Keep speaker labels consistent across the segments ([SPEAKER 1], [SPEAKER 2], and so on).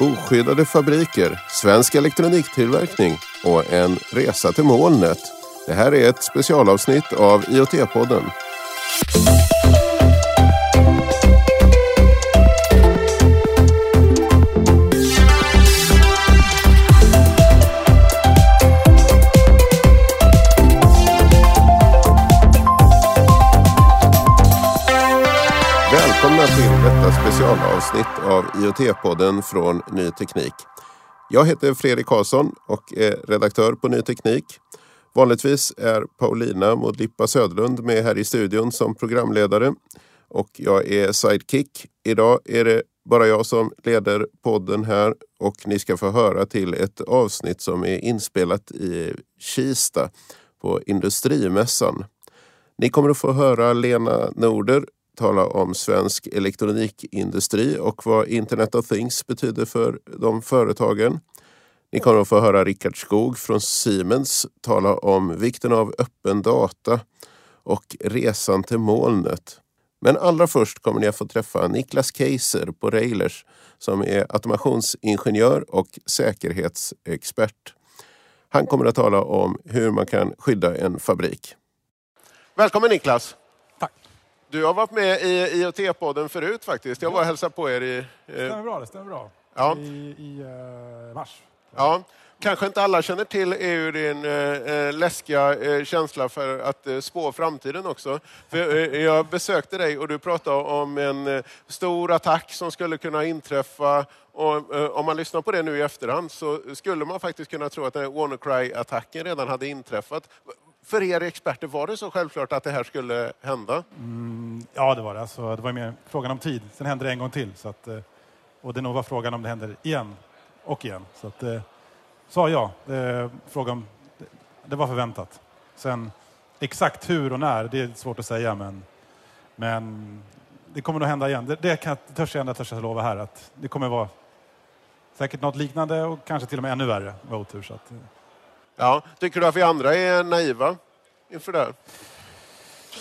[SPEAKER 1] Oskyddade fabriker, svensk elektroniktillverkning och en resa till molnet. Det här är ett specialavsnitt av IoT-podden. Av IoT-podden från Ny Teknik. Jag heter Fredrik Karlsson och är redaktör på Ny Teknik. Vanligtvis är Paulina Modlippa Söderlund med här i studion som programledare och jag är sidekick. Idag är det bara jag som leder podden här och ni ska få höra till ett avsnitt som är inspelat i Kista på Industrimässan. Ni kommer att få höra Lena Norder tala om svensk elektronikindustri och vad Internet of Things betyder för de företagen. Ni kommer att få höra Rickard Skog från Siemens tala om vikten av öppen data och resan till molnet. Men allra först kommer ni att få träffa Niklas Keiser på Railers som är automationsingenjör och säkerhetsexpert. Han kommer att tala om hur man kan skydda en fabrik. Välkommen Niklas! Du har varit med i IoT-podden förut faktiskt. Jag var och hälsade på er i...
[SPEAKER 2] Det stämmer bra. Det stämmer bra.
[SPEAKER 1] Ja.
[SPEAKER 2] I, i eh, mars.
[SPEAKER 1] Ja, kanske inte alla känner till EU din eh, läskiga eh, känsla för att eh, spå framtiden också. För, eh, jag besökte dig och du pratade om en eh, stor attack som skulle kunna inträffa. Och, eh, om man lyssnar på det nu i efterhand så skulle man faktiskt kunna tro att den här WannaCry-attacken redan hade inträffat. För er experter, var det så självklart att det här skulle hända?
[SPEAKER 2] Mm, ja, det var det. Alltså, det var mer frågan om tid. Sen hände det en gång till. Så att, eh, och det nog var frågan om det händer igen och igen. Så att, eh, sa ja. Det, frågan, det, det var förväntat. Sen exakt hur och när, det är svårt att säga. Men, men det kommer nog hända igen. Det, det kan, jag törs jag ändå törs jag lova här. Att det kommer vara säkert något liknande och kanske till och med ännu värre. Var otur, så att, eh.
[SPEAKER 1] Ja, tycker du att vi andra är naiva inför det här?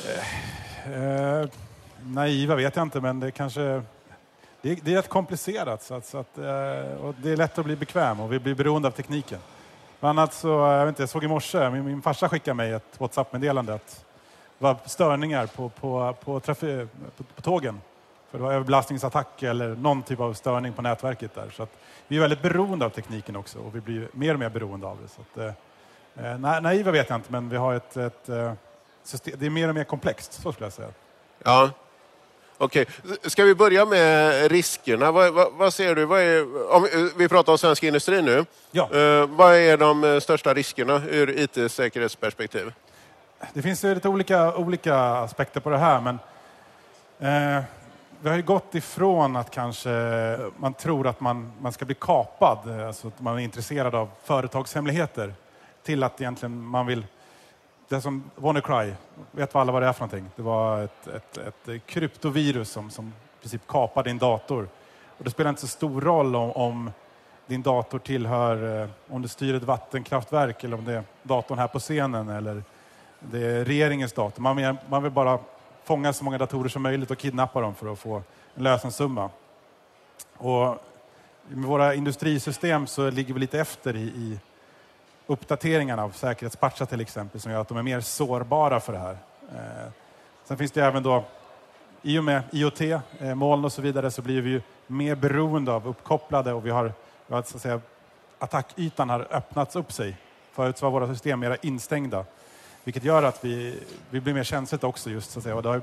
[SPEAKER 2] Eh, eh naiva vet jag inte, men det kanske... Det är, det är rätt komplicerat, så att, så att, eh, och det är lätt att bli bekväm och vi blir beroende av tekniken. Bland annat så, eh, jag, vet inte, jag såg i morse, min, min farsa skickade mig ett WhatsApp-meddelande att det var störningar på, på, på, på, på tågen. För det var överbelastningsattack eller någon typ av störning på nätverket där. Så att vi är väldigt beroende av tekniken också och vi blir mer och mer beroende av det. Så att, eh, eh, na- naiva vet jag inte, men vi har ett, ett eh, system, det är mer och mer komplext, så skulle jag säga.
[SPEAKER 1] Ja. Okej, ska vi börja med riskerna? Vad, vad, vad ser du? Vad är, om vi pratar om svensk industri nu.
[SPEAKER 2] Ja.
[SPEAKER 1] Eh, vad är de största riskerna ur IT-säkerhetsperspektiv?
[SPEAKER 2] Det finns ju lite olika, olika aspekter på det här, men eh, vi har ju gått ifrån att kanske man tror att man, man ska bli kapad, eh, alltså att man är intresserad av företagshemligheter, till att egentligen man vill det som WannaCry, vet alla vad det är för någonting? Det var ett, ett, ett kryptovirus som, som i princip kapade din dator. Och det spelar inte så stor roll om, om din dator tillhör, eh, om du styr ett vattenkraftverk eller om det är datorn här på scenen eller det är regeringens dator. Man vill, man vill bara fånga så många datorer som möjligt och kidnappa dem för att få en lösensumma. Och med våra industrisystem så ligger vi lite efter i, i uppdateringarna av säkerhetspatchar till exempel som gör att de är mer sårbara för det här. Eh, sen finns det även då, i och med IoT, eh, moln och så vidare, så blir vi ju mer beroende av uppkopplade och vi har, vi har så att säga, attackytan har öppnats upp sig. Förut så var våra system mer instängda, vilket gör att vi, vi blir mer känsligt också just så att säga. Och har,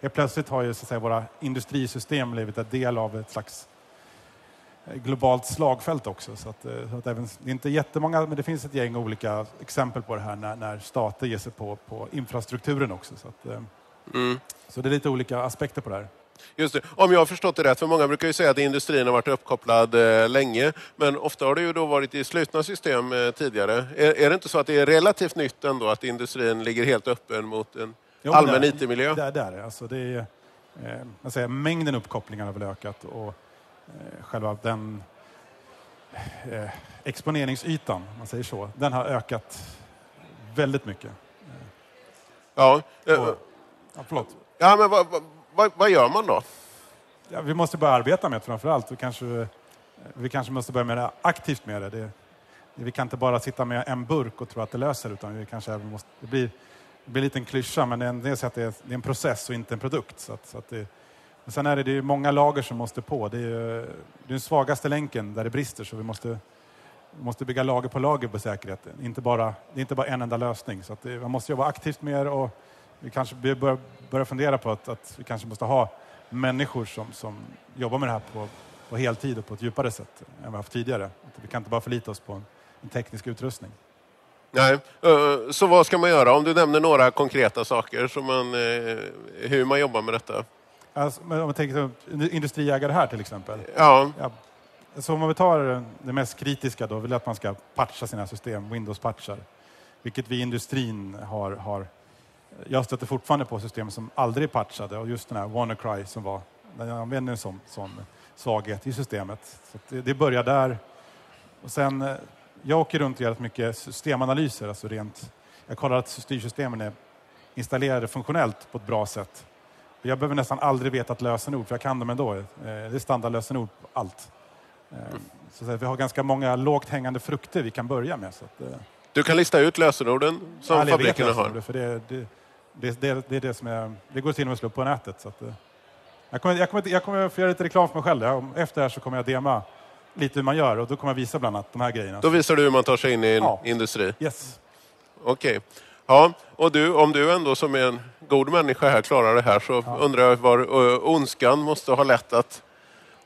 [SPEAKER 2] helt plötsligt har ju så att säga, våra industrisystem blivit en del av ett slags globalt slagfält också. Så att, eh, så att även, det är inte jättemånga, men det finns ett gäng olika exempel på det här när, när stater ger sig på, på infrastrukturen också. Så, att, eh, så det är lite olika aspekter på det här.
[SPEAKER 1] Just det. Om jag har förstått det rätt, för många brukar ju säga att industrin har varit uppkopplad eh, länge, men ofta har det ju då varit i slutna system eh, tidigare. Är, är det inte så att det är relativt nytt ändå att industrin ligger helt öppen mot en
[SPEAKER 2] Jo,
[SPEAKER 1] allmän IT-miljö?
[SPEAKER 2] Där, där är det. alltså det. Är, eh, man säger, mängden uppkopplingar har väl ökat och eh, själva den eh, exponeringsytan, om man säger så, den har ökat väldigt mycket.
[SPEAKER 1] Ja. eh,
[SPEAKER 2] Och, ja, förlåt.
[SPEAKER 1] ja, men vad, vad, vad, gör man då?
[SPEAKER 2] Ja, vi måste börja arbeta med det framför allt. Kanske vi kanske måste börja med det aktivt med det. det. Vi kan inte bara sitta med en burk och tro att det löser utan vi kanske även måste, det, blir, det blir en liten klyscha men det är, en, det är, det är en process och inte en produkt. Så att, så att det, men sen är det, det är många lager som måste på. Det är, det är den svagaste länken där det brister så vi måste, måste bygga lager på lager på säkerheten. Inte bara, det är inte bara en enda lösning. Så att det, man måste jobba aktivt mer och vi kanske börjar, börjar fundera på att, att vi kanske måste ha människor som, som jobbar med det här på, på heltid och på ett djupare sätt än vi haft tidigare. Vi kan inte bara förlita oss på en, en teknisk utrustning.
[SPEAKER 1] Nej. Så vad ska man göra? Om du nämner några konkreta saker, som man, eh, hur man jobbar med detta?
[SPEAKER 2] Alltså, om man tänker industriägare här till exempel.
[SPEAKER 1] Ja.
[SPEAKER 2] ja. Så om vi tar det mest kritiska då, vill att man ska patcha sina system, Windows-patchar. Vilket vi i industrin har, har jag stöter fortfarande på system som aldrig är patchade och just den här WannaCry som var, den använder en sån, sån svaghet i systemet. Så det, det börjar där. Och sen, eh, jag åker runt och gör mycket systemanalyser, alltså rent, jag kollar att styrsystemen är installerade funktionellt på ett bra sätt. Jag behöver nästan aldrig veta ett lösenord, för jag kan dem ändå. Eh, det är standardlösenord på allt. Eh, så vi har ganska många lågt hängande frukter vi kan börja med.
[SPEAKER 1] Du kan lista ut lösenorden som ja, fabrikerna har?
[SPEAKER 2] För det, det, det, det, det, är det som är, det går till och med att slå upp på nätet. Så att, eh, jag, kommer, jag, kommer, jag kommer få göra lite reklam för mig själv. Efter det här så kommer jag dema lite hur man gör och då kommer jag visa bland annat de här grejerna.
[SPEAKER 1] Då visar du hur man tar sig in i en ja. industri?
[SPEAKER 2] Yes.
[SPEAKER 1] Okej. Okay. Ja, och du, om du ändå som är en god människa här klarar det här så ja. undrar jag var uh, ondskan måste ha lätt att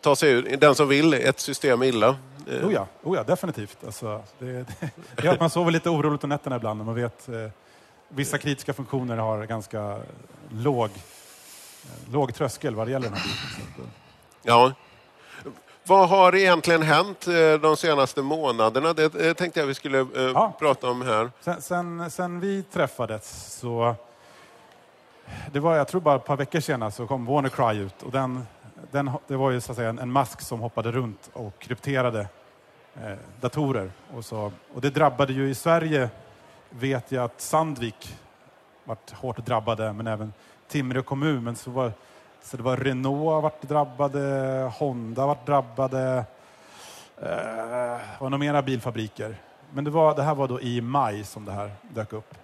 [SPEAKER 1] ta sig ur. Den som vill ett system illa.
[SPEAKER 2] Oh ja, oh ja definitivt. Alltså, det, det, det man sover lite oroligt om nätterna ibland när man vet eh, vissa kritiska funktioner har ganska låg, eh, låg tröskel vad det gäller den här biten.
[SPEAKER 1] Eh. Ja. Vad har egentligen hänt eh, de senaste månaderna? Det tänkte jag vi skulle ja. prata om här.
[SPEAKER 2] Sen, sen, sen, vi träffades så... Det var, jag tror bara ett par veckor senare så kom WannaCry ut. Och den, den, det var ju så att säga en, en mask som hoppade runt och krypterade eh, datorer. Och, så, och det drabbade ju i Sverige vet jag att Sandvik varit hårt drabbade, men även Timrå kommun. Men så, var, så det var Renault varit drabbade, Honda varit drabbade. Eh, det var några mera bilfabriker. Men det, var, det här var då i maj som det här dök upp.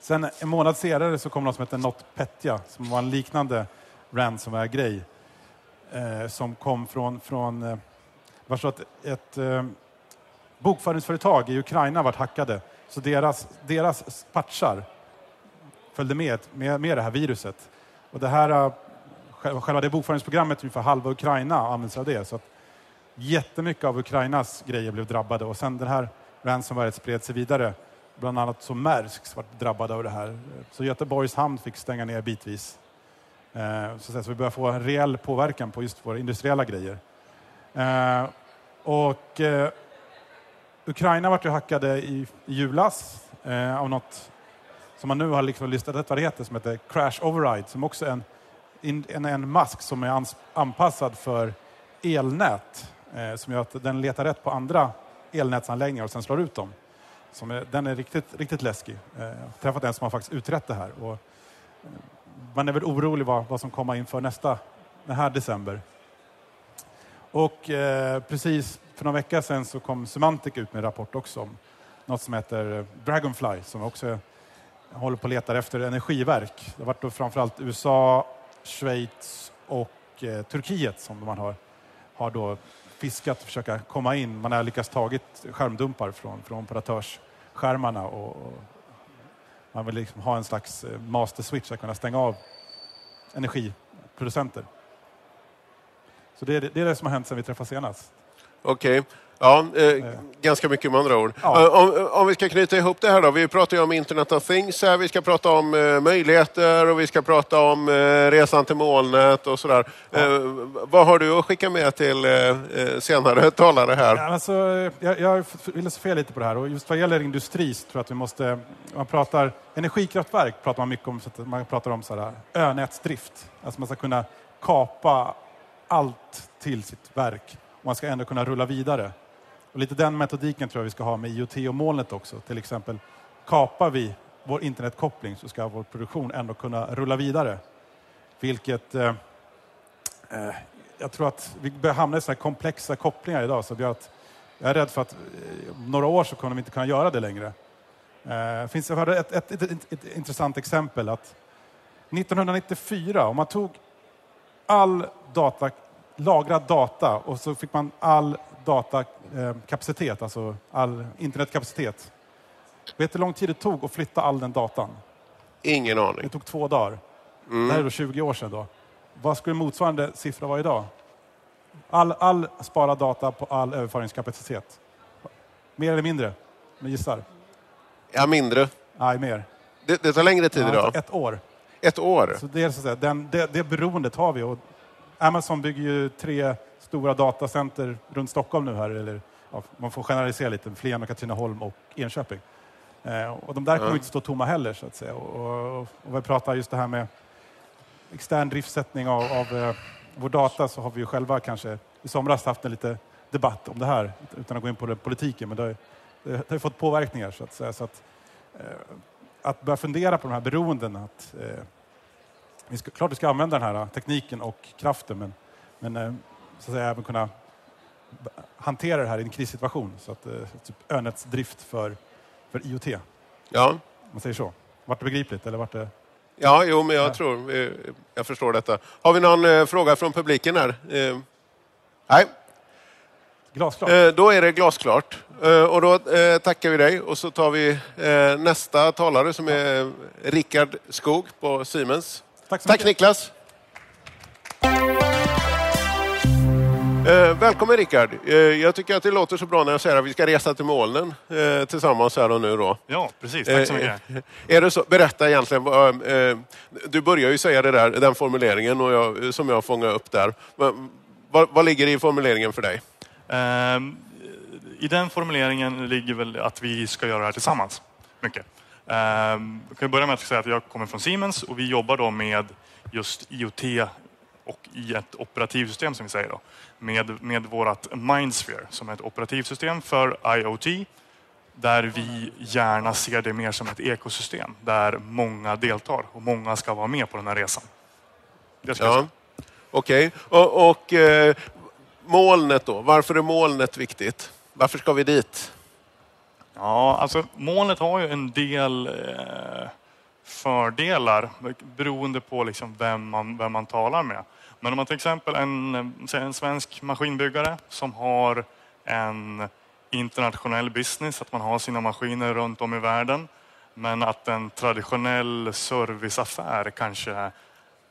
[SPEAKER 2] Sen en månad senare så kom något som hette NotPetya, som var en liknande ransomware-grej. Eh, som kom från, från eh, var så att ett eh, bokföringsföretag i Ukraina varit hackade så deras, deras patchar följde med, med, med det här viruset. Och det här, äh, själva det bokföringsprogrammet, ungefär halva Ukraina använder sig av det. Så att jättemycket av Ukrainas grejer blev drabbade och sen den här ransomware spred sig vidare. Bland annat så Maersk var drabbade av det här. Så Göteborgs hamn fick stänga ner bitvis. Eh, så, vi börjar få en reell påverkan på just våra industriella grejer. Eh, och eh, Ukraina vart ju hackade i, i julas eh, av något som man nu har liksom listat ut vad det heter, som heter Crash Override, som också är en, en, en mask som är anpassad för elnät, eh, som gör att den letar rätt på andra elnätsanläggningar och sen slår ut dem. Som är, den är riktigt, riktigt läskig. Eh, jag har träffat en som har faktiskt utrett det här. Och, eh, man är väl orolig vad, vad som kommer inför nästa, den här december. Och eh, precis för några veckor sedan så kom Semantic ut med en rapport också om något som heter Dragonfly som också håller på att leta efter energiverk. Det har varit då framförallt USA, Schweiz och eh, Turkiet som man har, har då fiskat och försöka komma in. Man har lyckats tagit skärmdumpar från, från operatörsskärmarna och, och man vill liksom ha en slags eh, master switch att kunna stänga av energiproducenter. Så det är, det är det som har hänt sedan vi träffades senast.
[SPEAKER 1] Okej. Okay. Ja, eh, ganska mycket med andra ord. Ja. Eh, om, om, vi ska knyta ihop det här då. Vi pratar ju om Internet of Things här. Vi ska prata om eh, möjligheter och vi ska prata om eh, resan till molnet och sådär. Ja. Eh, vad har du att skicka med till eh, senare talare här?
[SPEAKER 2] Ja, alltså, jag, jag filosoferar lite på det här och just vad gäller industri så tror jag att vi måste... Man pratar energikraftverk pratar man mycket om. Så man pratar om så här, önätsdrift. Alltså man ska kunna kapa allt till sitt verk och man ska ändå kunna rulla vidare. Och lite den metodiken tror jag vi ska ha med IoT och molnet också. Till exempel kapar vi vår internetkoppling så ska vår produktion ändå kunna rulla vidare. Vilket eh, eh jag tror att vi börjar hamna i sådana komplexa kopplingar idag. Så att jag är rädd för att eh, om några år så kommer vi inte kunna göra det längre. Eh, finns, jag hörde ett, ett, ett, ett, intressant exempel. att 1994, om man tog all data, lagrad data och så fick man all datakapacitet, alltså all internetkapacitet. Vet du hur lång tid det tog att flytta all den datan?
[SPEAKER 1] Ingen aning.
[SPEAKER 2] Det tog två dagar. Mm. Det här är då 20 år sedan. Då. Vad skulle motsvarande siffra vara idag? All, all sparad data på all överföringskapacitet. Mer eller mindre? Med gissar.
[SPEAKER 1] Ja, mindre.
[SPEAKER 2] Nej, mer.
[SPEAKER 1] Det, det tar längre tid ja, idag?
[SPEAKER 2] Ett år.
[SPEAKER 1] Ett år?
[SPEAKER 2] Så det, är, så att säga, den, det, det beroendet har vi. Och Amazon bygger ju tre stora datacenter runt Stockholm nu här. Eller, ja, man får generalisera lite. Flen, och Katrineholm och Enköping. Eh, och de där kommer mm. inte stå tomma heller. så att säga. Och, och, och vi pratar just det här med extern driftsättning av, av eh, vår data så har vi ju själva kanske i somras haft en lite debatt om det här utan att gå in på det, politiken. Men det har, det har fått påverkningar så att säga. Så att, eh, att börja fundera på de här beroenden. Att, eh, vi ska, klart vi ska använda den här tekniken och kraften men, men eh, så att säga, även kunna hantera det här i en krissituation. Så att, eh, typ önätsdrift för, för IoT.
[SPEAKER 1] Ja.
[SPEAKER 2] Man säger så. Vart det begripligt? Eller vart det...
[SPEAKER 1] Ja, jo, men jag ja. tror jag förstår detta. Har vi någon fråga från publiken här? Nej.
[SPEAKER 2] Glasklart.
[SPEAKER 1] Då är det glasklart. Och då tackar vi dig och så tar vi nästa talare som är Rickard Skog på Siemens.
[SPEAKER 2] Tack, så
[SPEAKER 1] Tack Niklas! Eh, välkommen Rickard! Eh, jag tycker att det låter så bra när jag säger att vi ska resa till molnen eh, tillsammans här och nu. Då.
[SPEAKER 3] Ja, precis. Tack så mycket.
[SPEAKER 1] Eh, är det så? Berätta egentligen. Eh, du börjar ju säga det där, den formuleringen och jag, som jag fångade upp där. Vad, vad ligger i formuleringen för dig?
[SPEAKER 3] Ehm, I den formuleringen ligger väl att vi ska göra det här tillsammans. Mycket. Ehm, jag kan börja med att säga att jag kommer från Siemens och vi jobbar då med just IoT och i ett operativsystem som vi säger då, med, med vårt Mindsphere som är ett operativsystem för IoT där vi gärna ser det mer som ett ekosystem där många deltar och många ska vara med på den här resan.
[SPEAKER 1] ja. Okej, okay. och, och eh, molnet då? Varför är molnet viktigt? Varför ska vi dit?
[SPEAKER 3] Ja, alltså molnet har ju en del eh, fördelar beroende på liksom vem, man, vem man talar med. Men om man till exempel en, en svensk maskinbyggare som har en internationell business, att man har sina maskiner runt om i världen, men att en traditionell serviceaffär kanske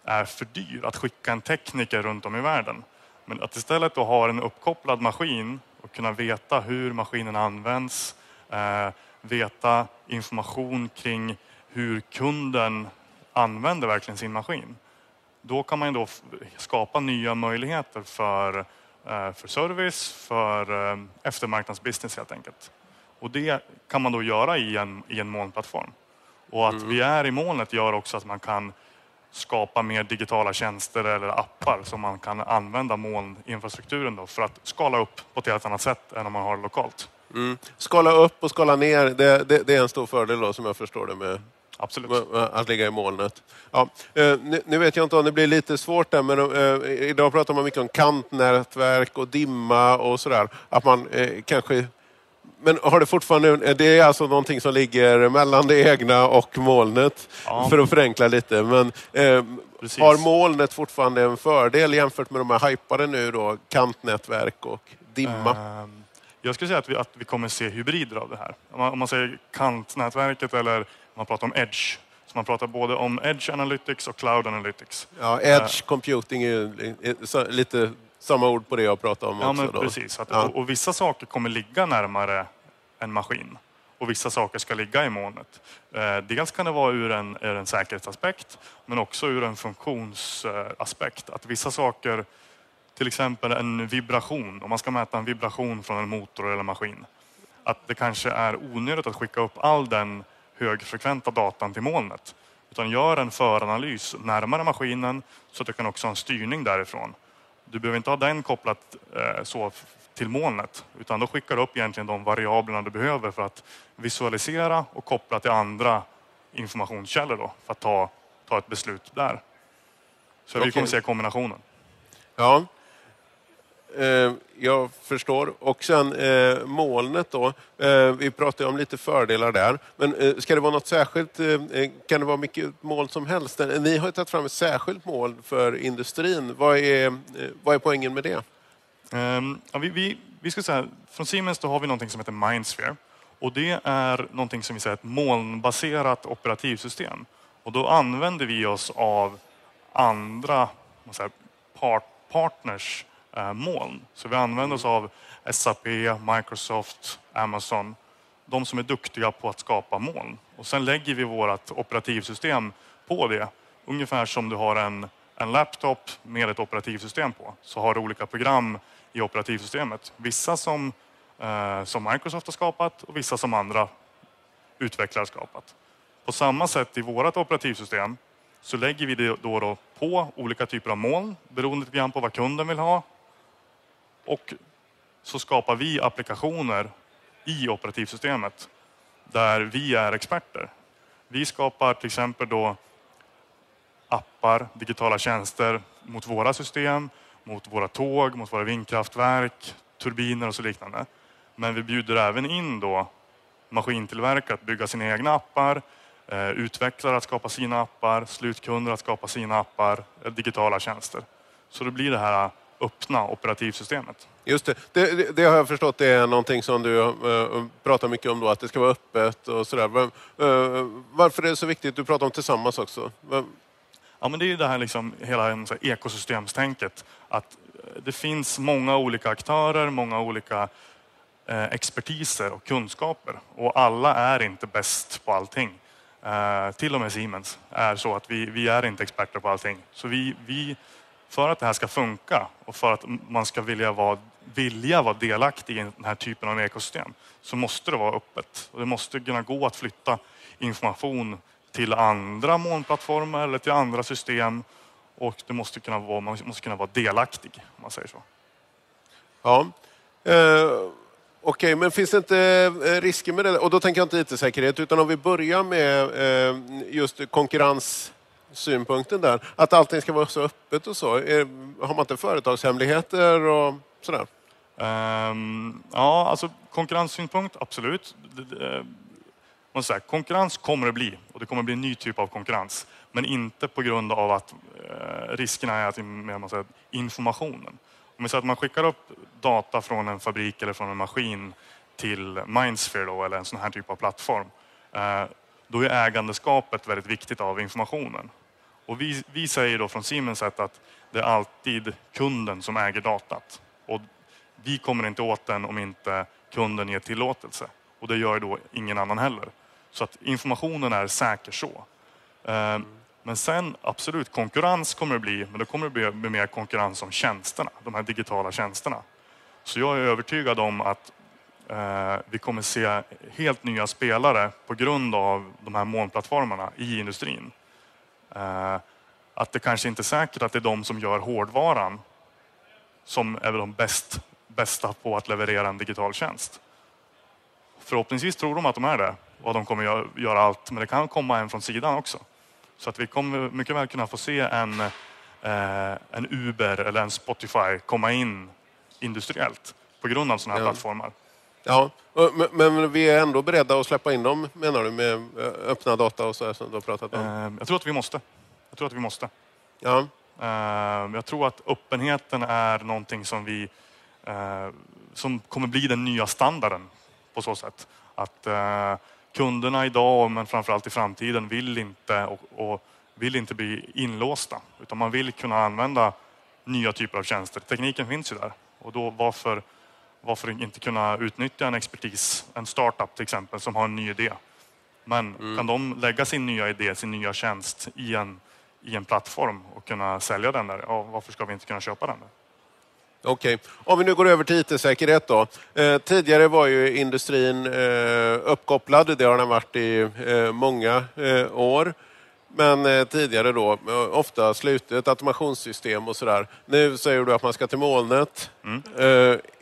[SPEAKER 3] är för dyr att skicka en tekniker runt om i världen. Men att istället då ha en uppkopplad maskin och kunna veta hur maskinen används, eh, veta information kring hur kunden använder verkligen sin maskin. Då kan man då skapa nya möjligheter för, eh, för service, för eh, eftermarknadsbusiness helt enkelt. Och det kan man då göra i en, i en molnplattform. Och att mm. vi är i molnet gör också att man kan skapa mer digitala tjänster eller appar som man kan använda molninfrastrukturen då för att skala upp på ett helt annat sätt än om man har det lokalt.
[SPEAKER 1] Mm. Skala upp och skala ner, det, det, det är en stor fördel då, som jag förstår det med
[SPEAKER 3] Absolut.
[SPEAKER 1] Att ligga i molnet. Ja, eh, nu vet jag inte om det blir lite svårt där, men eh, idag pratar man mycket om kantnätverk och dimma och sådär. Att man eh, kanske men har det fortfarande, det är alltså någonting som ligger mellan det egna och molnet, ja. för att förenkla lite. Men eh, har molnet fortfarande en fördel jämfört med de här hypade nu då, kantnätverk och dimma? Um,
[SPEAKER 3] jag skulle säga att vi, att vi kommer se hybrider av det här. Om man, om man säger kantnätverket eller man pratar om edge. Så man pratar både om edge analytics och cloud analytics.
[SPEAKER 1] Ja, edge uh, computing är lite samma ord på det jag pratar om
[SPEAKER 3] ja,
[SPEAKER 1] också.
[SPEAKER 3] Men precis. Att, ja. och, och, vissa saker kommer ligga närmare en maskin och vissa saker ska ligga i molnet. Eh, dels kan det vara ur en, ur en säkerhetsaspekt men också ur en funktionsaspekt. Att vissa saker, till exempel en vibration, om man ska mäta en vibration från en motor eller maskin. Att det kanske är onödigt att skicka upp all den högfrekventa datan till molnet. Utan gör en föranalys närmare maskinen så att du kan också ha en styrning därifrån. Du behöver inte ha den kopplat eh, så till molnet utan då skickar du upp egentligen de variablerna du behöver för att visualisera och koppla till andra informationskällor då, för att ta, ta ett beslut där. Så okay. vi kommer se kombinationen.
[SPEAKER 1] Ja, eh, jag förstår. Och sen eh, molnet då. Eh, vi pratade om lite fördelar där. Men eh, ska det vara något särskilt? Eh, eh kan det vara mycket mål som helst? Eh, ni har tagit fram ett särskilt mål för industrin. Vad är, eh, vad är poängen med det?
[SPEAKER 3] Um, ja, vi, vi, vi ska säga, från Siemens då har vi något som heter Mindsphere. Och det är någonting som vi säger ett molnbaserat operativsystem. Och då använder vi oss av andra säga, part, partners Eh, moln. Så vi använder oss av SAP, Microsoft, Amazon. De som är duktiga på att skapa moln. Och sen lägger vi vårt operativsystem på det. Ungefär som du har en, en laptop med ett operativsystem på. Så har du olika program i operativsystemet. Vissa som, eh, som Microsoft har skapat och vissa som andra utvecklare har skapat. På samma sätt i vårt operativsystem så lägger vi det då, då på olika typer av moln beroende lite grann på vad kunden vill ha. Och så skapar vi applikationer i operativsystemet där vi är experter. Vi skapar till exempel då appar, digitala tjänster mot våra system, mot våra tåg, mot våra vindkraftverk, turbiner och så liknande. Men vi bjuder även in då maskintillverkare att bygga sina egna appar, eh, utvecklare att skapa sina appar, slutkunder att skapa sina appar, eh, digitala tjänster. Så det blir det här öppna operativsystemet.
[SPEAKER 1] Just det. Det, det har jag förstått det är någonting som du uh, pratar mycket om då, att det ska vara öppet och sådär. Uh, varför är det så viktigt? Du pratar om tillsammans också.
[SPEAKER 3] Ja, men det är det här liksom, hela en, så här, ekosystemstänket. Att det finns många olika aktörer, många olika eh, expertiser och kunskaper. Och alla är inte bäst på allting. Eh, till och med Siemens är så att vi, vi är inte experter på allting. Så vi, vi, för att det här ska funka och för att man ska vilja vara, vilja vara delaktig i den här typen av ekosystem så måste det vara öppet. Och det måste kunna gå att flytta information till andra molnplattformar eller till andra system och det måste kunna vara, man måste kunna vara delaktig om man säger så.
[SPEAKER 1] Ja. Uh... Okej, men finns det inte eh, risker med det? Och då tänker jag inte IT-säkerhet, utan om vi börjar med eh, just synpunkten där. Att allting ska vara så öppet och så. Har man inte företagshemligheter och sådär?
[SPEAKER 3] Um, ja, alltså konkurrenssynpunkt, absolut. Eh, man säger, konkurrens kommer det bli och det kommer bli en ny typ av konkurrens. Men inte på grund av att eh, riskerna är att, med, man säger, informationen. Om vi säger att man skickar upp data från en fabrik eller från en maskin till Mindsphere då, eller en sån här typ av plattform. Eh, då är ägandeskapet väldigt viktigt av informationen. Och vi, vi säger då från Siemens att det är alltid kunden som äger datat. Och vi kommer inte åt den om inte kunden ger tillåtelse. Och det gör då ingen annan heller. Så att informationen är säker så. Ehm, men sen absolut, konkurrens kommer det bli, men det kommer det bli mer konkurrens om tjänsterna, de här digitala tjänsterna. Så jag är övertygad om att vi kommer se helt nya spelare på grund av de här molnplattformarna i industrin. Eh, att det kanske inte är säkert att det är de som gör hårdvaran som är de bäst, bästa på att leverera en digital tjänst. Förhoppningsvis tror de att de är det och de kommer göra allt, men det kan komma en från sidan också. Så att vi kommer mycket väl kunna få se en, eh, en Uber eller en Spotify komma in industriellt på grund av sådana här ja. plattformar.
[SPEAKER 1] Ja, men vi är ändå beredda att släppa in dem menar du med eh, öppna data och så här som du har pratat om?
[SPEAKER 3] Eh, jag tror att vi måste. Jag tror att vi måste.
[SPEAKER 1] Ja.
[SPEAKER 3] Eh, jag tror att öppenheten är någonting som vi som kommer bli den nya standarden på så sätt. Att kunderna idag, men framförallt i framtiden, vill inte och, och, vill inte bli inlåsta. Utan man vill kunna använda nya typer av tjänster. Tekniken finns ju där. Och då varför, varför inte kunna utnyttja en expertis, en startup till exempel, som har en ny idé. Men mm. kan de lägga sin nya idé, sin nya tjänst i en, i en plattform och kunna sälja den där, ja, varför ska vi inte kunna köpa den? Där?
[SPEAKER 1] Okej, okay. om vi nu går över till IT-säkerhet då. Eh, tidigare var ju industrin eh, uppkopplad, det har den varit i eh, många eh, år. Men eh, tidigare då eh, ofta slutet, automationssystem och sådär. Nu säger du att man ska till molnet. Mm.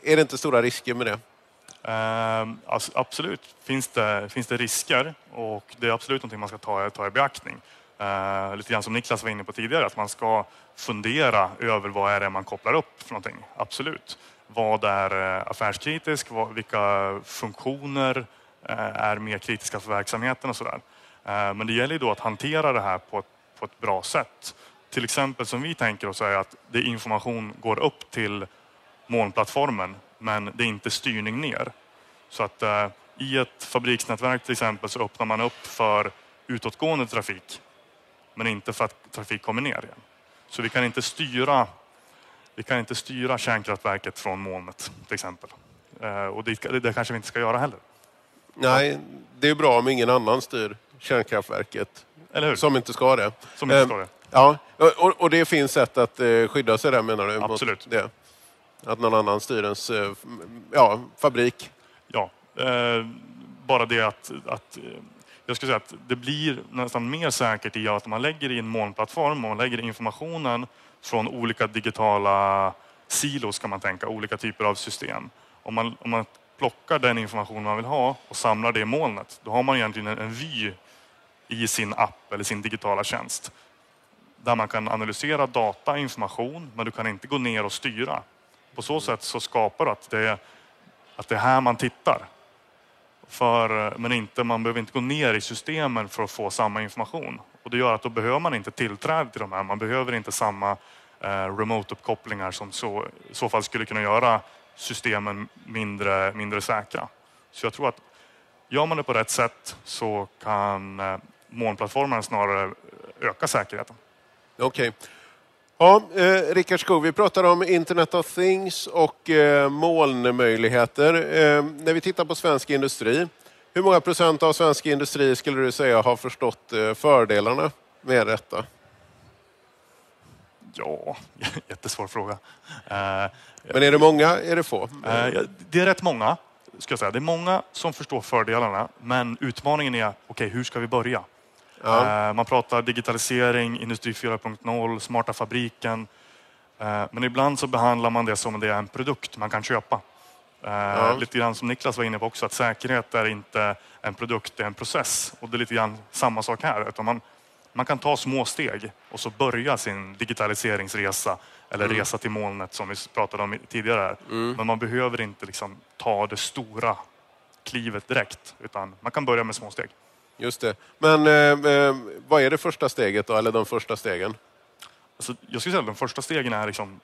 [SPEAKER 1] är det inte stora risker med det?
[SPEAKER 3] Alltså, absolut finns det, finns det risker och det är absolut något man ska ta, ta i beaktning. Eh, lite grann som Niklas var inne på tidigare, att man ska fundera över vad är det man kopplar upp för någonting. Absolut. Vad är eh, affärskritiskt? Vad, vilka funktioner eh, är mer kritiska för verksamheten och sådär. Eh, men det gäller ju då att hantera det här på ett, på ett bra sätt. Till exempel som vi tänker oss är att det information går upp till molnplattformen men det är inte styrning ner. Så att eh, i ett fabriksnätverk till exempel så öppnar man upp för utåtgående trafik men inte för att trafik kommer ner igen. Så vi kan inte styra, vi kan inte styra kärnkraftverket från molnet till exempel. Eh, och det, det kanske vi inte ska göra heller.
[SPEAKER 1] Nej, det är bra om ingen annan styr kärnkraftverket.
[SPEAKER 3] Eller hur?
[SPEAKER 1] Som inte ska det.
[SPEAKER 3] Som inte ska det.
[SPEAKER 1] Ja, och, och det finns sätt att eh, skydda sig där menar du?
[SPEAKER 3] Absolut.
[SPEAKER 1] Det. Att någon annan styr ens eh, ja, fabrik.
[SPEAKER 3] Ja, eh, bara det att, att jag skulle säga att det blir nästan mer säkert i att man lägger i en molnplattform och lägger informationen från olika digitala silos kan man tänka, olika typer av system. Om man, om man plockar den information man vill ha och samlar det i molnet, då har man egentligen en, en vy i sin app eller sin digitala tjänst. Där man kan analysera data, information, men du kan inte gå ner och styra. På så sätt så skapar du att det är att det är här man tittar. För, men inte, man behöver inte gå ner i systemen för att få samma information. Och det gör att då behöver man inte tillträde till de här. Man behöver inte samma eh, remote-uppkopplingar som så, i så fall skulle kunna göra systemen mindre, mindre säkra. Så jag tror att gör man det på rätt sätt så kan eh, molnplattformen snarare öka säkerheten.
[SPEAKER 1] Okej. Ja, eh, Rickard Skog, vi pratar om Internet of Things och eh, molnmöjligheter. Eh, när vi tittar på svensk industri, hur många procent av svensk industri skulle du säga har förstått eh, fördelarna med detta?
[SPEAKER 3] Ja, jättesvår fråga. Eh,
[SPEAKER 1] Men är det många? Är det få?
[SPEAKER 3] Eh, Det är rätt många. Ska jag säga. Det är många som förstår fördelarna, men utmaningen är okej, hur ska vi börja?
[SPEAKER 1] Ja.
[SPEAKER 3] Eh, Man pratar digitalisering, industri 4.0, smarta fabriken. Eh, Men ibland så behandlar man det som om det är en produkt man kan köpa. Eh, Lite grann som Niklas var inne på också, att säkerhet är inte en produkt, det är en process. Och det är lite grann samma sak här. Utan man, man kan ta små steg och så börja sin digitaliseringsresa eller resa till molnet som vi pratade om tidigare. Här. Men man behöver inte liksom ta det stora klivet direkt, utan man kan börja med små steg.
[SPEAKER 1] Just det. Men eh, eh, vad är det första steget då, eller de första stegen?
[SPEAKER 3] Alltså, jag skulle säga att de första stegen är liksom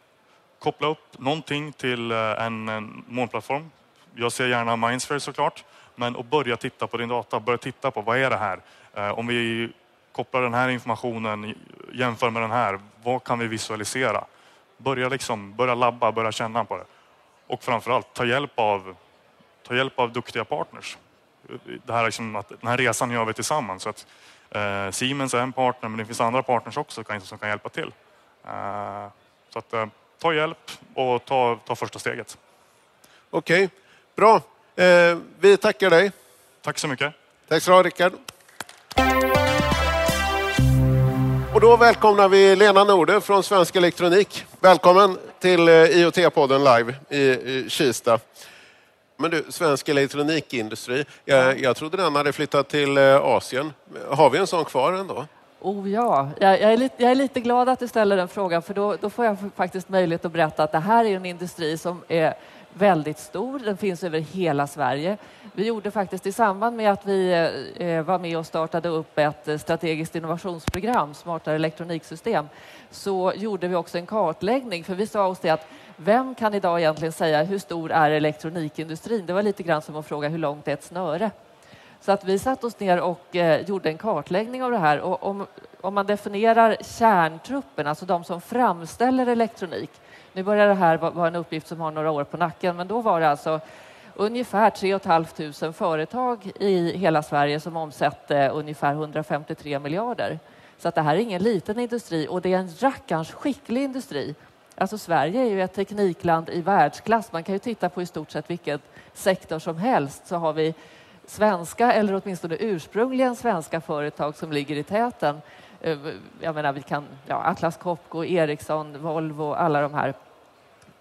[SPEAKER 3] koppla upp någonting till eh, en, en molnplattform. Jag ser gärna Mindsphere såklart, men att börja titta på din data, börja titta på vad är det här? Eh, Om vi kopplar den här informationen, jämför med den här, vad kan vi visualisera? Börja, liksom, börja labba, börja känna på det. Och framförallt ta hjälp av, ta hjälp av duktiga partners. Det här liksom att den här resan gör vi tillsammans. Så att, eh, Siemens är en partner, men det finns andra partners också kan- som kan hjälpa till. Eh, så att, eh, ta hjälp och ta, ta första steget.
[SPEAKER 1] Okej, bra. Eh, vi tackar dig.
[SPEAKER 3] Tack så mycket.
[SPEAKER 1] Tack så du ha, Rickard. Och då välkomnar vi Lena Norde från Svensk Elektronik. Välkommen till eh, IoT-podden live i Kista. Men du, svensk elektronikindustri. Jag, jag trodde den hade flyttat till eh, Asien. Har vi en sån kvar ändå?
[SPEAKER 4] Oh ja, jag, jag, är lite, jag är lite glad att du ställer den frågan för då, då får jag faktiskt möjlighet att berätta att det här är en industri som är väldigt stor. Den finns över hela Sverige. Vi gjorde faktiskt i samband med att vi eh, var med och startade upp ett eh, strategiskt innovationsprogram, Smartare elektroniksystem, så gjorde vi också en kartläggning för vi sa oss det att vem kan idag egentligen säga hur stor är elektronikindustrin? Det var lite grann som att fråga hur långt är ett snöre? Så att vi satte oss ner och eh, gjorde en kartläggning av det här. Och om, om man definierar kärntruppen, alltså de som framställer elektronik. Nu börjar det här vara en uppgift som har några år på nacken, men då var det alltså ungefär 3 500 företag i hela Sverige som omsätter ungefär 153 miljarder. Så att det här är ingen liten industri och det är en rackarns skicklig industri. Alltså Sverige är ju ett teknikland i världsklass. Man kan ju titta på i stort sett vilken sektor som helst så har vi svenska eller åtminstone ursprungligen svenska företag som ligger i täten. Eh, jag menar, vi kan, ja, Atlas Copco, Ericsson, Volvo, alla de här.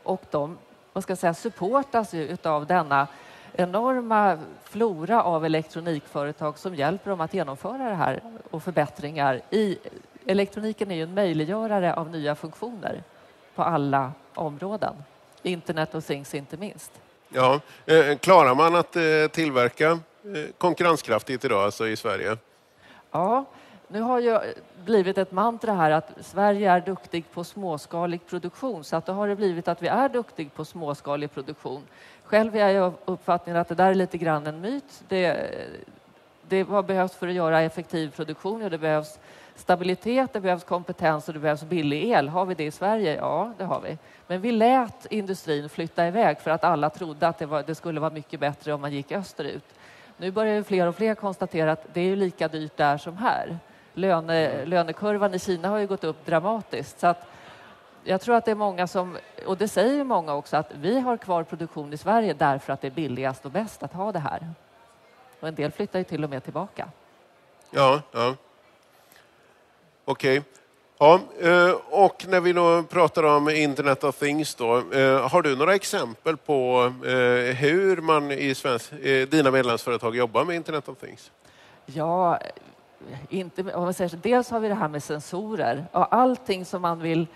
[SPEAKER 4] Och de vad ska jag säga, supportas ju utav denna enorma flora av elektronikföretag som hjälper dem att genomföra det här och förbättringar. I, elektroniken är ju en möjliggörare av nya funktioner på alla områden. Internet och things inte minst.
[SPEAKER 1] Ja, eh, klarar man att eh, tillverka eh, konkurrenskraftigt idag, alltså i Sverige?
[SPEAKER 4] Ja, nu har ju blivit ett mantra här att Sverige är duktig på småskalig produktion så att då har det blivit att vi är duktig på småskalig produktion. Själv är jag uppfattningen att det där är lite grann en myt. Det, det vad behövs för att göra effektiv produktion? Ja, det behövs stabilitet, det behövs kompetens och det behövs billig el. Har vi det i Sverige? Ja, det har vi. Men vi lät industrin flytta iväg för att alla trodde att det, var, det skulle vara mycket bättre om man gick österut. Nu börjar fler och fler konstatera att det är lika dyrt där som här. Löne, lönekurvan i Kina har ju gått upp dramatiskt. Så att jag tror att det är många som, och det säger många också, att vi har kvar produktion i Sverige därför att det är billigast och bäst att ha det här. Och en del flyttar ju till och med tillbaka.
[SPEAKER 1] Ja, ja. Okej. Okay. Ja, eh, och när vi då pratar om Internet of Things då, eh, har du några exempel på eh, hur man i svensk, dina medlemsföretag jobbar med Internet of Things?
[SPEAKER 4] Ja, inte, om man säger så, dels har vi det här med sensorer och allting som man vill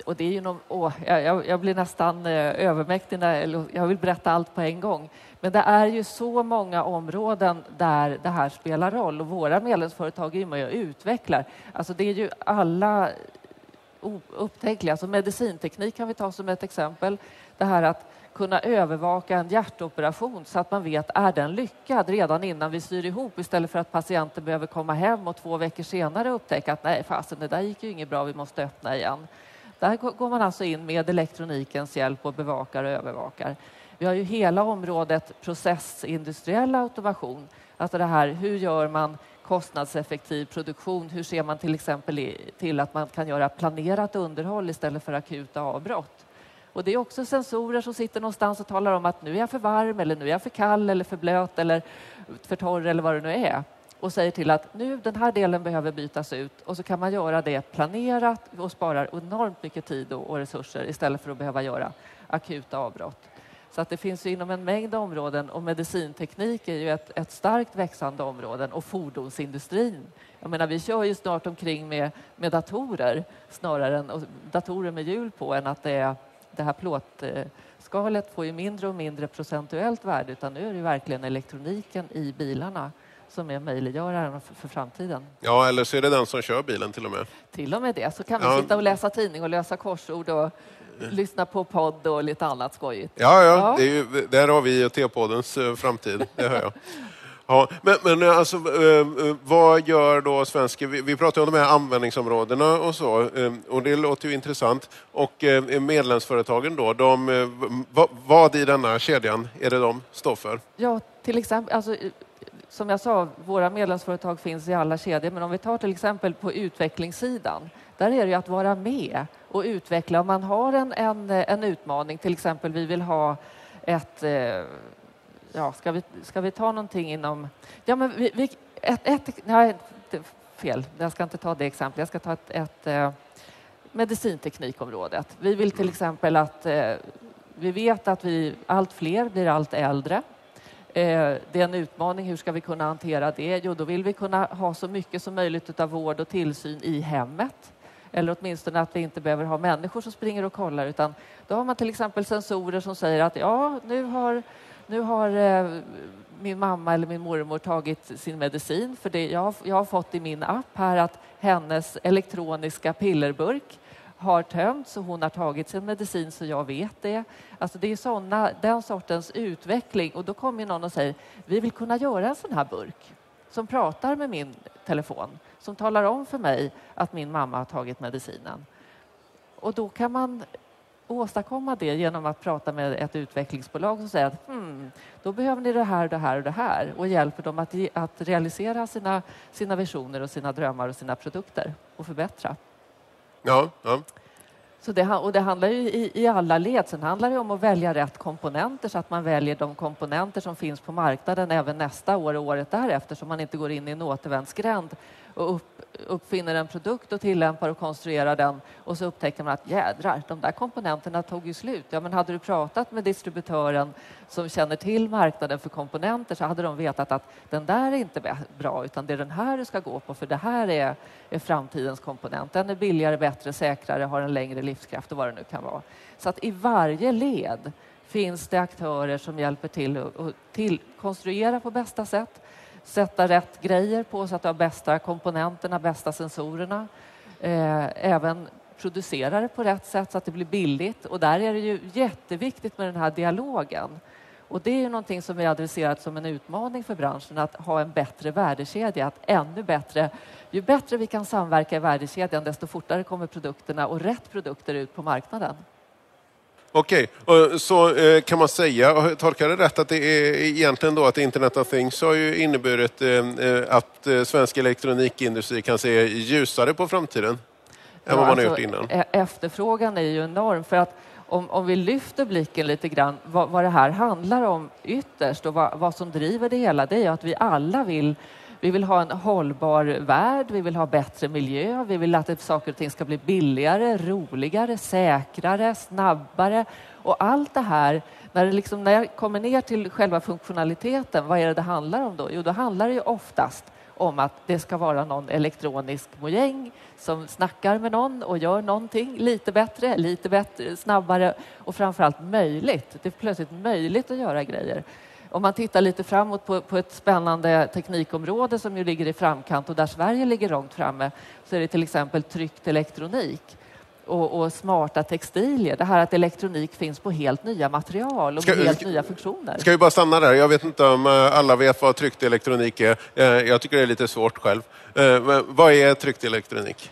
[SPEAKER 4] och det är ju någon, åh, jag, jag blir nästan eh, övermäktig när jag vill berätta allt på en gång. Men det är ju så många områden där det här spelar roll och våra medlemsföretag är med och utvecklar. Alltså det är ju alla upptänkliga. Alltså medicinteknik kan vi ta som ett exempel. Det här att kunna övervaka en hjärtoperation så att man vet är den lyckad redan innan vi syr ihop istället för att patienten behöver komma hem och två veckor senare upptäcka att nej fasen det där gick ju inget bra, vi måste öppna igen. Där går man alltså in med elektronikens hjälp och bevakar och övervakar. Vi har ju hela området processindustriell automation. Alltså det här, hur gör man kostnadseffektiv produktion? Hur ser man till exempel till att man kan göra planerat underhåll istället för akuta avbrott? Och det är också sensorer som sitter någonstans och talar om att nu är jag för varm eller nu är jag för kall eller för blöt eller för torr eller vad det nu är och säger till att nu den här delen behöver bytas ut och så kan man göra det planerat och sparar enormt mycket tid och resurser istället för att behöva göra akuta avbrott. Så att det finns inom en mängd områden och medicinteknik är ju ett, ett starkt växande område och fordonsindustrin. Jag menar, vi kör ju snart omkring med, med datorer snarare än datorer med hjul på än att det är det här plåtskalet får ju mindre och mindre procentuellt värde utan nu är det verkligen elektroniken i bilarna som är möjliggöraren för, för, framtiden.
[SPEAKER 1] Ja, eller så är det den som kör bilen till och med.
[SPEAKER 4] Till och med det. Så kan vi ja. sitta och läsa tidning och lösa korsord och lyssna på podd och lite annat skojigt.
[SPEAKER 1] Ja, ja, ja. Ju, där har vi IoT-poddens eh, framtid, det hör jag. Ja, men, men eh, alltså, eh, vad gör då svenska... Vi, vi pratar om de här användningsområdena och så, och det låter ju intressant. Och medlemsföretagen då, de, vad i denna kedjan är det de står för?
[SPEAKER 4] Ja, till exempel, alltså, som jag sa, våra medlemsföretag finns i alla kedjor, men om vi tar till exempel på utvecklingssidan, där är det ju att vara med och utveckla. Om man har en, en, en utmaning, till exempel vi vill ha ett... Eh, ja, ska vi, ska vi ta någonting inom... Ja, men vi, vi, ett, ett, nej, fel, jag ska inte ta det exemplet. Jag ska ta ett, ett eh, medicinteknikområdet. Vi vill till exempel att... Eh, vi vet att vi, allt fler blir allt äldre. Eh, det är en utmaning. Hur ska vi kunna hantera det? Jo, då vill vi kunna ha så mycket som möjligt av vård och tillsyn i hemmet. Eller åtminstone att vi inte behöver ha människor som springer och kollar utan då har man till exempel sensorer som säger att ja, nu har, nu har eh, min mamma eller min mormor tagit sin medicin för det, jag, jag har fått i min app här att hennes elektroniska pillerburk har tömts och hon har tagit sin medicin så jag vet det. Alltså det är såna, den sortens utveckling och då kommer någon och säger vi vill kunna göra en sån här burk som pratar med min telefon som talar om för mig att min mamma har tagit medicinen. Och då kan man åstadkomma det genom att prata med ett utvecklingsbolag som säger att hmm, då behöver ni det här, det här och det här och hjälper dem att, att realisera sina, sina visioner och sina drömmar och sina produkter och förbättra.
[SPEAKER 1] Ja, ja.
[SPEAKER 4] Så det, och det handlar ju i, i, alla led. Sen handlar det om att välja rätt komponenter så att man väljer de komponenter som finns på marknaden även nästa år och året därefter så man inte går in i en återvändsgränd och upp, uppfinner en produkt och tillämpar och konstruerar den och så upptäcker man att jädrar, de där komponenterna tog ju slut. Ja, men hade du pratat med distributören som känner till marknaden för komponenter så hade de vetat att den där är inte bra utan det är den här du ska gå på för det här är, är framtidens komponent. Den är billigare, bättre, säkrare, har en längre livskraft och vad det nu kan vara. Så att i varje led finns det aktörer som hjälper till att till, konstruera på bästa sätt, sätta rätt grejer på så att du har bästa komponenterna, bästa sensorerna. Eh, även producera det på rätt sätt så att det blir billigt. Och där är det ju jätteviktigt med den här dialogen. Och det är ju någonting som vi adresserat som en utmaning för branschen, att ha en bättre värdekedja, att ännu bättre, ju bättre vi kan samverka i värdekedjan, desto fortare kommer produkterna och rätt produkter ut på marknaden.
[SPEAKER 1] Okej, okay. så eh, kan man säga, tolkar det rätt, att det är egentligen då att Internet of Things har ju inneburit eh, eh, att svensk elektronikindustri kan se ljusare på framtiden ja, än vad man alltså, har gjort innan?
[SPEAKER 4] E-, efterfrågan är ju enorm för att om, om vi lyfter blicken lite grann, vad, vad det här handlar om ytterst och vad, vad som driver det hela, det är att vi alla vill vi vill ha en hållbar värld, vi vill ha bättre miljö, vi vill att saker och ting ska bli billigare, roligare, säkrare, snabbare. Och allt det här, när, det liksom, när jag kommer ner till själva funktionaliteten, vad är det det handlar om då? Jo, då handlar det ju oftast om att det ska vara någon elektronisk mojäng som snackar med någon och gör någonting lite bättre, lite bättre, snabbare och framförallt möjligt. Det är plötsligt möjligt att göra grejer. Om man tittar lite framåt på, på, ett spännande teknikområde som ju ligger i framkant och där Sverige ligger långt framme så är det till exempel tryckt elektronik och, och, smarta textilier. Det här att elektronik finns på helt nya material och ska, helt ska, nya funktioner.
[SPEAKER 1] Ska vi bara stanna där? Jag vet inte om eh, alla vet vad tryckt elektronik är. Eh, jag tycker det är lite svårt själv. Eh, vad är tryckt elektronik?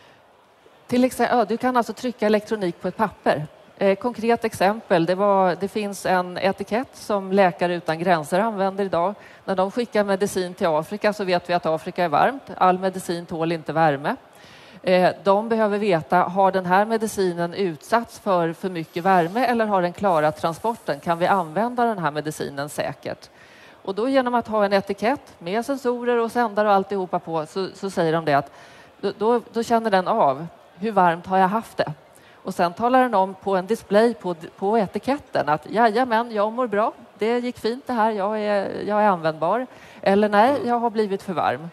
[SPEAKER 4] Till exempel, ja, du kan alltså trycka elektronik på ett papper. Eh, konkret exempel, det, var, det finns en etikett som Läkare utan gränser använder idag. När de skickar medicin till Afrika så vet vi att Afrika är varmt. All medicin tål inte värme. Eh, de behöver veta, har den här medicinen utsatts för för mycket värme eller har den klarat transporten? Kan vi använda den här medicinen säkert? Och då genom att ha en etikett med sensorer och sändare och alltihopa på så, så säger de det att då, då känner den av hur varmt har jag haft det? Och sen talar den om på en display på, på etiketten att jajamän, jag mår bra, det gick fint det här, jag är, jag är användbar. Eller nej, jag har blivit för varm.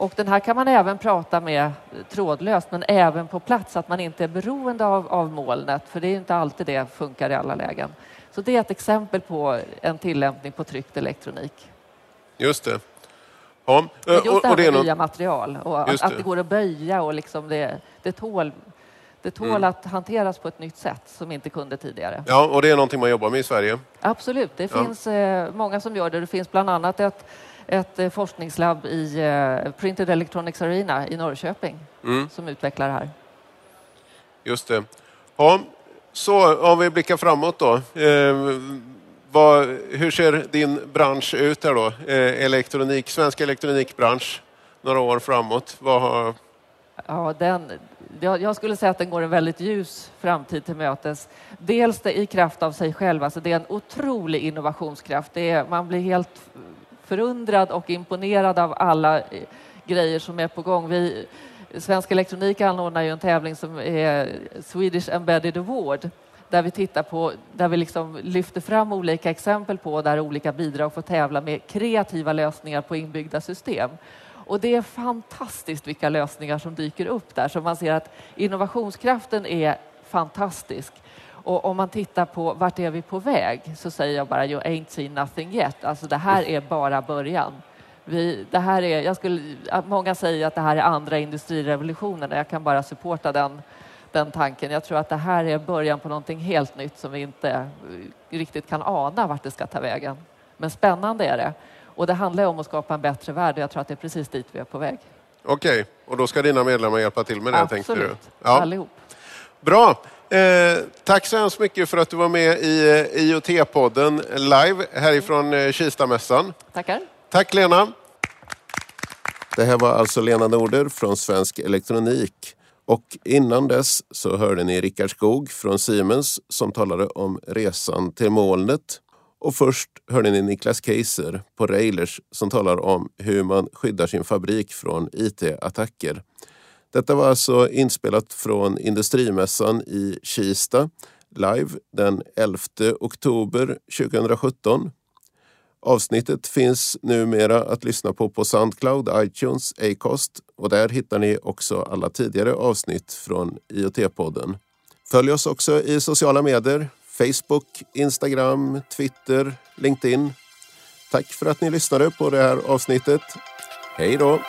[SPEAKER 4] Och den här kan man även prata med trådlöst, men även på plats, att man inte är beroende av, av molnet, för det är inte alltid det funkar i alla lägen. Så det är ett exempel på en tillämpning på tryckt elektronik.
[SPEAKER 1] Just det.
[SPEAKER 4] Ja. Men just och, det här med nya material och att, att, det går att böja och liksom det, det tål det tål mm. att hanteras på ett nytt sätt som inte kunde tidigare.
[SPEAKER 1] Ja, och det är någonting man jobbar med i Sverige?
[SPEAKER 4] Absolut, det ja. finns eh, många som gör det. Det finns bland annat ett, ett eh, forskningslabb i eh, Printed Electronics Arena i Norrköping mm. som utvecklar det här.
[SPEAKER 1] Just det. Ja, så om vi blickar framåt då. Eh, vad, hur ser din bransch ut här då? Eh, elektronik, svensk elektronikbransch några år framåt. Vad har...
[SPEAKER 4] Ja, den, jag, skulle säga att den går en väldigt ljus framtid till mötes. Dels det i kraft av sig själv, alltså det är en otrolig innovationskraft. Det är, man blir helt förundrad och imponerad av alla eh, grejer som är på gång. Vi, Svensk Elektronik anordnar ju en tävling som är Swedish Embedded Award där vi tittar på, där vi liksom lyfter fram olika exempel på där olika bidrag får tävla med kreativa lösningar på inbyggda system. Och det är fantastiskt vilka lösningar som dyker upp där. Så man ser att innovationskraften är fantastisk. Och om man tittar på vart är vi på väg så säger jag bara you ain't seen nothing yet. Alltså det här är bara början. Vi, det här är, jag skulle, många säger att det här är andra industrirevolutionen och jag kan bara supporta den, den tanken. Jag tror att det här är början på någonting helt nytt som vi inte riktigt kan ana vart det ska ta vägen. Men spännande är det. Och det handlar om att skapa en bättre värld och jag tror att det är precis dit vi är på väg.
[SPEAKER 1] Okej, okay. och då ska dina medlemmar hjälpa till med det
[SPEAKER 4] Absolut,
[SPEAKER 1] tänkte
[SPEAKER 4] du? Ja. allihop.
[SPEAKER 1] Bra! Eh, tack så hemskt mycket för att du var med i eh, IoT-podden live härifrån eh, Kistamässan.
[SPEAKER 4] Tackar.
[SPEAKER 1] Tack Lena! Det här var alltså Lena Norder från Svensk Elektronik. Och innan dess så hörde ni Rickard Skog från Siemens som talade om resan till molnet. Och först hörde ni Niklas Keiser på Railers som talar om hur man skyddar sin fabrik från IT-attacker. Detta var alltså inspelat från Industrimässan i Kista live den 11 oktober 2017. Avsnittet finns numera att lyssna på på Soundcloud, iTunes, Acast och där hittar ni också alla tidigare avsnitt från IoT-podden. Följ oss också i sociala medier, Facebook, Instagram, Twitter, LinkedIn. Tack för att ni lyssnade på det här avsnittet. Hej då!